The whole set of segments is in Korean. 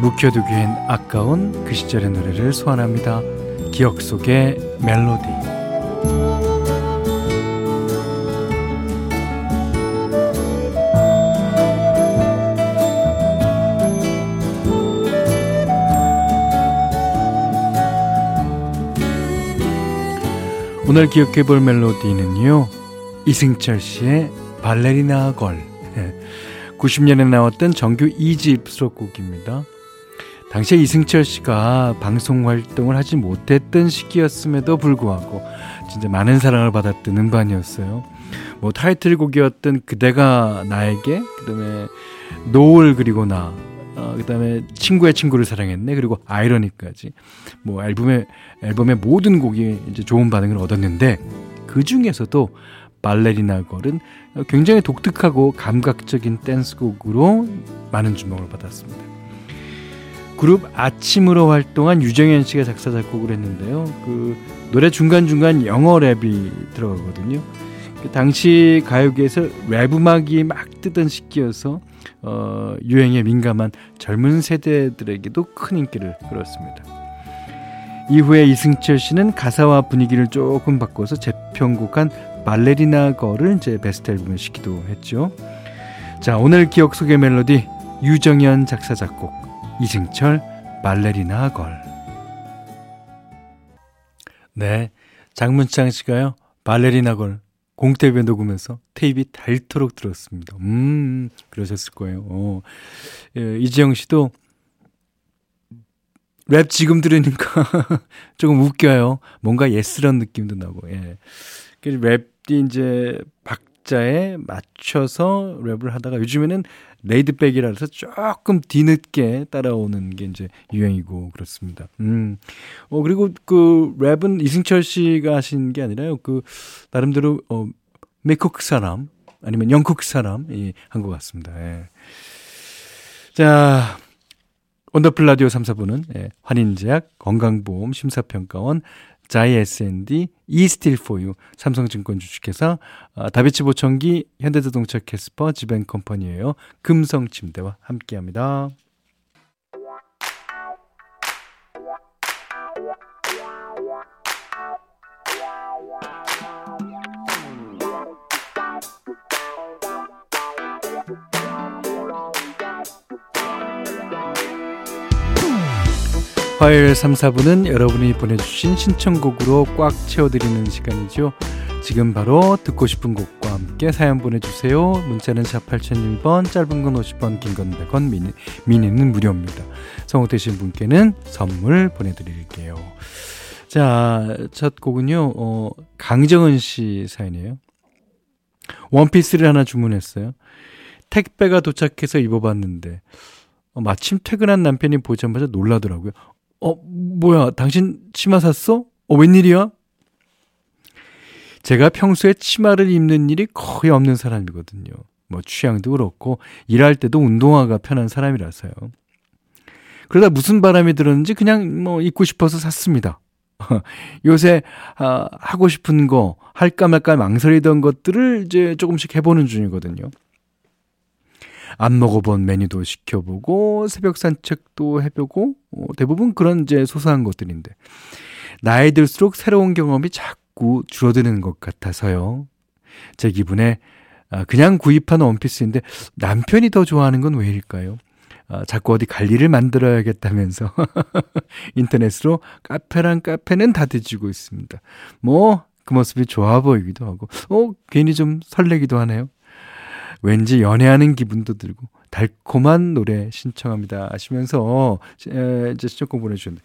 묵혀두기엔 아까운 그 시절의 노래를 소환합니다. 기억 속의 멜로디. 오늘 기억해 볼 멜로디는요. 이승철 씨의 발레리나 걸. 90년에 나왔던 정규 2집 수록곡입니다. 당시에 이승철 씨가 방송 활동을 하지 못했던 시기였음에도 불구하고 진짜 많은 사랑을 받았던 음반이었어요. 뭐 타이틀곡이었던 그대가 나에게 그다음에 노을 그리고 나 어, 그다음에 친구의 친구를 사랑했네 그리고 아이러니까지 뭐 앨범의 앨범의 모든 곡이 이제 좋은 반응을 얻었는데 그 중에서도 발레리나 걸은 굉장히 독특하고 감각적인 댄스곡으로 많은 주목을 받았습니다. 그룹 아침으로 활동한 유정현 씨가 작사 작곡을 했는데요. 그 노래 중간 중간 영어 랩이 들어가거든요. 그 당시 가요계에서 랩 음악이 막 뜨던 시기여서 어, 유행에 민감한 젊은 세대들에게도 큰 인기를 끌었습니다. 이후에 이승철 씨는 가사와 분위기를 조금 바꿔서 재편곡한 발레리나 거를 이제 베스트 앨범에 시기도 했죠. 자, 오늘 기억 속의 멜로디 유정현 작사 작곡 이승철 발레리나 걸. 네. 장문창 씨가요. 발레리나 걸 공태배 녹으면서 테이프 닳도록 들었습니다. 음, 그러셨을 거예요. 어. 예, 이지영 씨도 랩 지금 들으니까 조금 웃겨요. 뭔가 예스런 느낌도 나고, 예. 랩이 이제 박자에 맞춰서 랩을 하다가 요즘에는 laid-back이라 해서 조금 뒤늦게 따라오는 게 이제 유행이고 그렇습니다. 음. 어, 그리고 그 랩은 이승철 씨가 하신 게 아니라요. 그, 나름대로, 어, 미국 사람, 아니면 영국 사람이 한 것 같습니다. 예. 자, 원더풀 라디오 3, 4부는 예, 환인제약, 건강보험, 심사평가원, 자이 S&D, 이스틸 포유, 삼성증권 주식회사, 아, 다비치 보청기, 현대자동차 캐스퍼, 지벤컴퍼니예요. 금성침대와 함께합니다. 화요일 3, 4부는 여러분이 보내주신 신청곡으로 꽉 채워드리는 시간이죠. 지금 바로 듣고 싶은 곡과 함께 사연 보내주세요. 문자는 4 8001번, 짧은 건 50원, 긴 건 100원, 미니, 미니는 무료입니다. 성공되신 분께는 선물 보내드릴게요. 자, 첫 곡은요, 어, 강정은 씨 사연이에요. 원피스를 하나 주문했어요. 택배가 도착해서 입어봤는데, 어, 마침 퇴근한 남편이 보자마자 놀라더라고요. 어, 뭐야, 당신 치마 샀어? 어, 웬일이야? 제가 평소에 치마를 입는 일이 거의 없는 사람이거든요. 뭐 취향도 그렇고 일할 때도 운동화가 편한 사람이라서요. 그러다 무슨 바람이 들었는지 그냥 뭐 입고 싶어서 샀습니다. 요새 아, 하고 싶은 거 할까 말까 망설이던 것들을 이제 조금씩 해보는 중이거든요. 안 먹어본 메뉴도 시켜보고 새벽 산책도 해보고 어, 대부분 그런 이제 소소한 것들인데 나이 들수록 새로운 경험이 자꾸 줄어드는 것 같아서요. 제 기분에 아, 그냥 구입한 원피스인데 남편이 더 좋아하는 건 왜일까요? 아, 자꾸 어디 갈 일을 만들어야겠다면서 인터넷으로 카페랑 카페는 다 뒤지고 있습니다. 뭐 그 모습이 좋아 보이기도 하고 어 괜히 좀 설레기도 하네요. 왠지 연애하는 기분도 들고 달콤한 노래 신청합니다 하시면서 이제 신청곡 보내주셨는데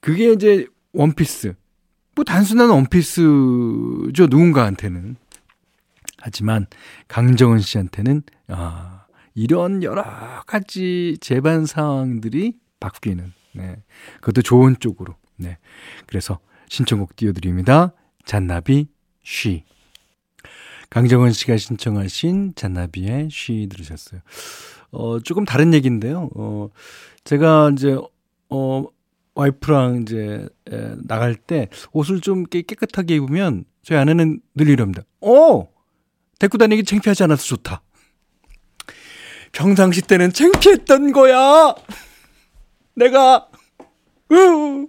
그게 이제 원피스 뭐 단순한 원피스죠 누군가한테는 하지만 강정은 씨한테는 아 이런 여러 가지 재반 상황들이 바뀌는 네. 그것도 좋은 쪽으로. 네. 그래서 신청곡 띄워드립니다. 잔나비, 쉬. 강정원 씨가 신청하신 잔나비의 쉬 들으셨어요. 어, 조금 다른 얘기인데요. 어, 제가 이제, 어, 와이프랑 이제 에, 나갈 때 옷을 좀 깨끗하게 입으면 저희 아내는 늘 이럽니다. 어! 데리고 다니기 창피하지 않아서 좋다. 평상시 때는 창피했던 거야! 내가, 으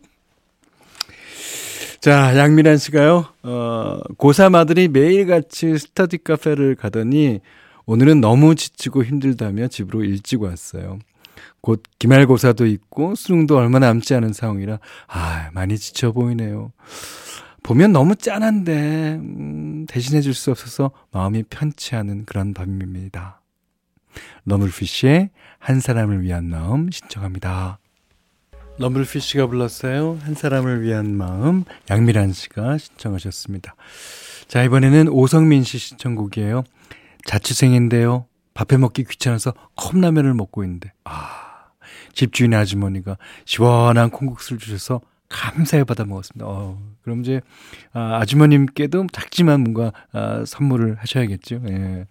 자, 양미란 씨가요, 어, 고3 아들이 매일같이 스터디 카페를 가더니 오늘은 너무 지치고 힘들다며 집으로 일찍 왔어요. 곧 기말고사도 있고 수능도 얼마 남지 않은 상황이라 아 많이 지쳐 보이네요. 보면 너무 짠한데 음, 대신해 줄 수 없어서 마음이 편치 않은 그런 밤입니다. 러물피쉬의 한 사람을 위한 마음 신청합니다. 러물피쉬가 불렀어요. 한 사람을 위한 마음 양미란 씨가 신청하셨습니다. 자 이번에는 오성민 씨 신청곡이에요. 자취생인데요. 밥해 먹기 귀찮아서 컵라면을 먹고 있는데 아 집주인의 아주머니가 시원한 콩국수를 주셔서 감사히 받아 먹었습니다. 어, 그럼 이제 아, 아주머님께도 작지만 뭔가 아, 선물을 하셔야겠죠. 예.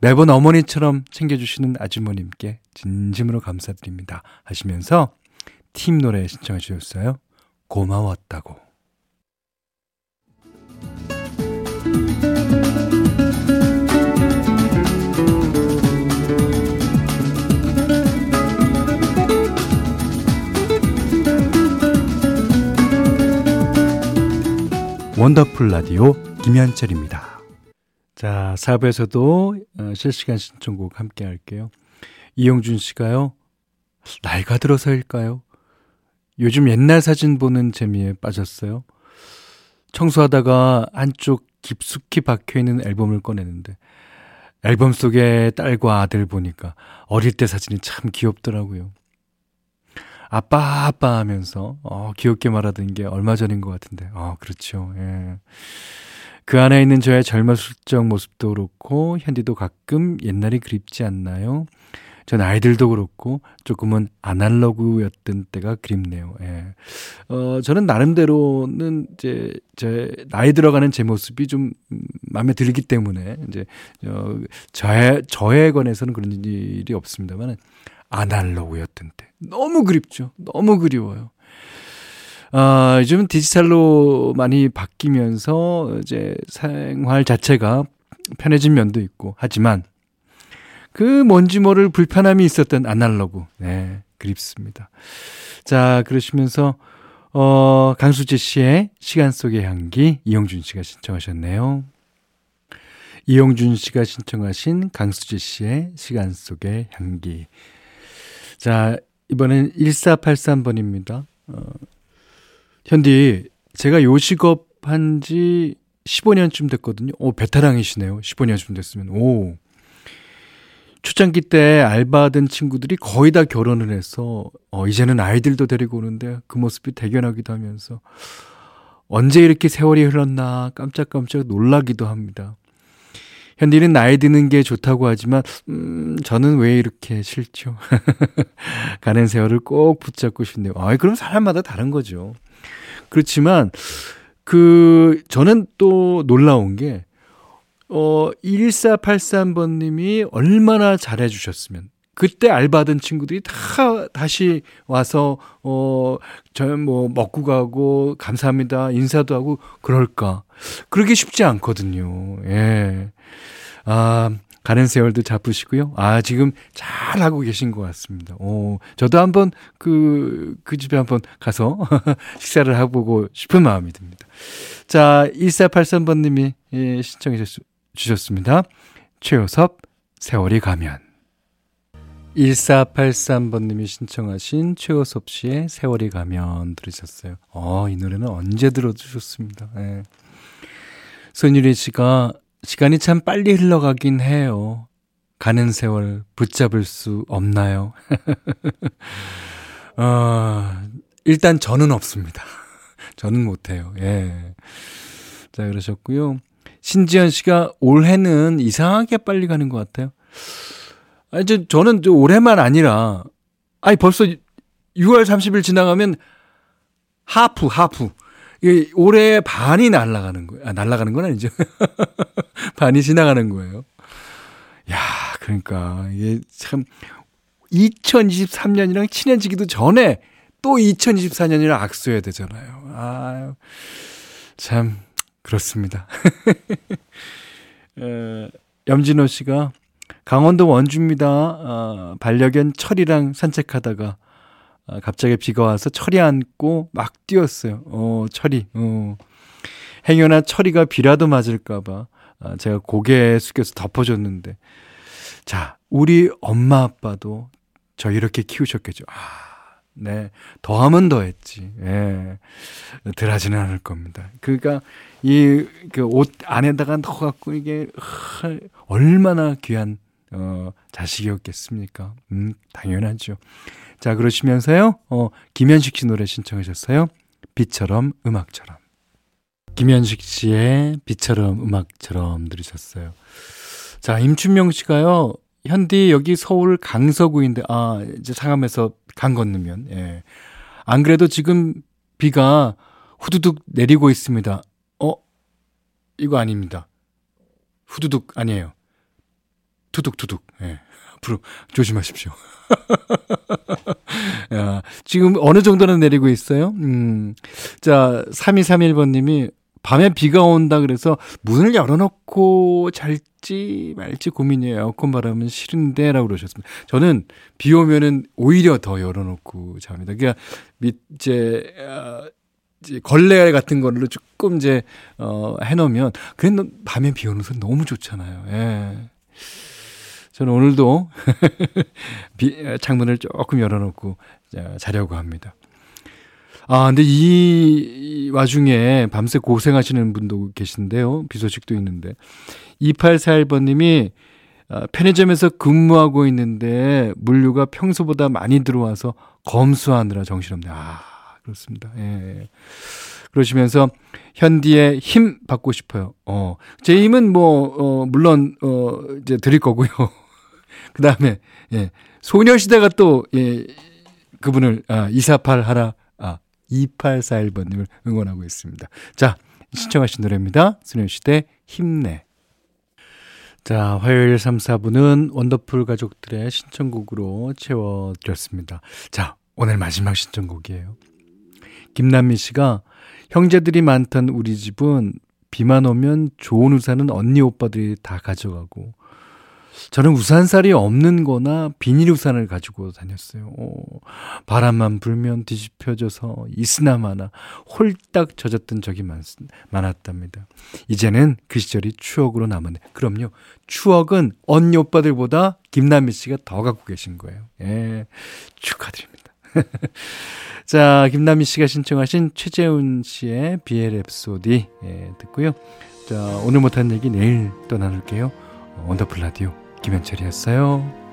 매번 어머니처럼 챙겨주시는 아주머님께 진심으로 감사드립니다. 하시면서 팀 노래 신청해 주셨어요. 고마웠다고. 원더풀 라디오 김현철입니다. 자, 4부에서도 어, 실시간 신청곡 함께 할게요. 이영준 씨가요. 나이가 들어서일까요? 요즘 옛날 사진 보는 재미에 빠졌어요. 청소하다가 한쪽 깊숙이 박혀 있는 앨범을 꺼내는데 앨범 속에 딸과 아들 보니까 어릴 때 사진이 참 귀엽더라고요. 아빠 아빠 하면서 어 귀엽게 말하던 게 얼마 전인 것 같은데 어 그렇죠 예. 그 안에 있는 저의 젊었을 적 모습도 그렇고 현디도 가끔 옛날이 그립지 않나요? 전 아이들도 그렇고 조금은 아날로그였던 때가 그립네요. 예. 어, 저는 나름대로는 이제 제 나이 들어가는 제 모습이 좀 마음에 들기 때문에 이제 어, 저에 저에 관해서는 그런 일이 없습니다만 아날로그였던 때. 너무 그립죠. 너무 그리워요. 아, 요즘은 디지털로 많이 바뀌면서 이제 생활 자체가 편해진 면도 있고 하지만 그 뭔지 모를 불편함이 있었던 아날로그. 네, 그립습니다. 자, 그러시면서 어, 강수지 씨의 시간 속의 향기 이용준 씨가 신청하셨네요. 이용준 씨가 신청하신 강수지 씨의 시간 속의 향기 자, 이번엔 1483번입니다. 어, 현디, 제가 요 직업 한 지 15년쯤 됐거든요. 오, 베테랑이시네요. 15년쯤 됐으면. 오. 초창기 때 알바하던 친구들이 거의 다 결혼을 해서, 어, 이제는 아이들도 데리고 오는데 그 모습이 대견하기도 하면서, 언제 이렇게 세월이 흘렀나 깜짝깜짝 놀라기도 합니다. 현디는 나이 드는 게 좋다고 하지만, 음, 저는 왜 이렇게 싫죠? 가는 세월을 꼭 붙잡고 싶네요. 아, 그럼 사람마다 다른 거죠. 그렇지만, 그, 저는 또 놀라운 게, 어, 1483번님이 얼마나 잘해주셨으면, 그때 알바하던 친구들이 다 다시 와서 어 저 뭐 먹고 가고 감사합니다 인사도 하고 그럴까 그러기 쉽지 않거든요. 예. 아 가는 세월도 잡으시고요. 아, 지금 잘 하고 계신 것 같습니다. 오, 저도 한번 그, 그 집에 한번 가서 식사를 해보고 싶은 마음이 듭니다. 자, 1483번님이 예, 신청해 주셨습니다. 최효섭, 세월이 가면. 1483번님이 신청하신 최호섭 씨의 세월이 가면 들으셨어요. 어, 이 노래는 언제 들어도 좋습니다. 예. 손유리 씨가 시간이 참 빨리 흘러가긴 해요. 가는 세월 붙잡을 수 없나요? 어, 일단 저는 없습니다. 저는 못해요. 예. 자, 그러셨고요. 신지현 씨가 올해는 이상하게 빨리 가는 것 같아요. 아니, 저, 저는 저 올해만 아니라, 아니, 벌써 6월 30일 지나가면 하프, 하프. 올해 반이 날아가는 거예요. 아, 날아가는 건 아니죠. 반이 지나가는 거예요. 야, 그러니까 이게 참 2023년이랑 친해지기도 전에 또 2024년이랑 악수해야 되잖아요. 아, 참 그렇습니다. 에, 염진호 씨가 강원도 원주입니다. 어, 반려견 철이랑 산책하다가 어, 갑자기 비가 와서 철이 안고 막 뛰었어요. 어, 철이. 어. 행여나 철이가 비라도 맞을까봐 어, 제가 고개 숙여서 덮어줬는데 자, 우리 엄마 아빠도 저 이렇게 키우셨겠죠. 아, 네. 더하면 더했지. 예. 덜 하지는 않을 겁니다. 그러니까 이 그 옷 안에다가 넣어갖고 이게 얼마나 귀한 어, 자식이었겠습니까? 음, 당연하죠. 자, 그러시면서요, 어, 김현식 씨 노래 신청하셨어요. 비처럼, 음악처럼. 김현식 씨의 비처럼, 음악처럼 들으셨어요. 자, 임춘명 씨가요, 현디 여기 서울 강서구인데, 아, 이제 상암에서 강 건너면, 예. 안 그래도 지금 비가 후두둑 내리고 있습니다. 어? 이거 아닙니다. 후두둑 아니에요. 투둑투둑. 예. 앞으로 조심하십시오. 야, 지금 어느 정도는 내리고 있어요? 음. 자, 3231번님이 밤에 비가 온다 그래서 문을 열어놓고 잘지 말지 고민이에요. 에어컨 바람은 싫은데 라고 그러셨습니다. 저는 비 오면은 오히려 더 열어놓고 잡니다. 그러니까 밑, 이제, 어, 걸레 같은 걸로 조금 이제, 어, 해놓으면, 그래도 밤에 비 오는 소리 너무 좋잖아요. 예. 저는 오늘도 창문을 조금 열어놓고 자려고 합니다. 아, 근데 이 와중에 밤새 고생하시는 분도 계신데요. 비 소식도 있는데. 2841번님이 아, 편의점에서 근무하고 있는데 물류가 평소보다 많이 들어와서 검수하느라 정신없네. 아, 그렇습니다. 예. 그러시면서 현디의 힘 받고 싶어요. 어. 제 힘은 뭐, 어, 물론, 어, 이제 드릴 거고요. 그 다음에, 예, 소녀시대가 또, 예, 그분을, 아, 248 하라, 아, 2841번님을 응원하고 있습니다. 자, 신청하신 노래입니다. 소녀시대 힘내. 자, 화요일 3, 4부는 원더풀 가족들의 신청곡으로 채워드렸습니다. 자, 오늘 마지막 신청곡이에요. 김남미 씨가 형제들이 많던 우리 집은 비만 오면 좋은 우산은 언니 오빠들이 다 가져가고 저는 우산살이 없는 거나 비닐 우산을 가지고 다녔어요. 오, 바람만 불면 뒤집혀져서 이스나마나 홀딱 젖었던 적이 많, 많았답니다. 이제는 그 시절이 추억으로 남았네. 그럼요. 추억은 언니 오빠들보다 김남미 씨가 더 갖고 계신 거예요. 예. 축하드립니다. 자, 김남미 씨가 신청하신 최재훈 씨의 비엘 랩소디 예, 듣고요. 자, 오늘 못한 얘기 내일 또 나눌게요. 원더풀 라디오 김현철이었어요.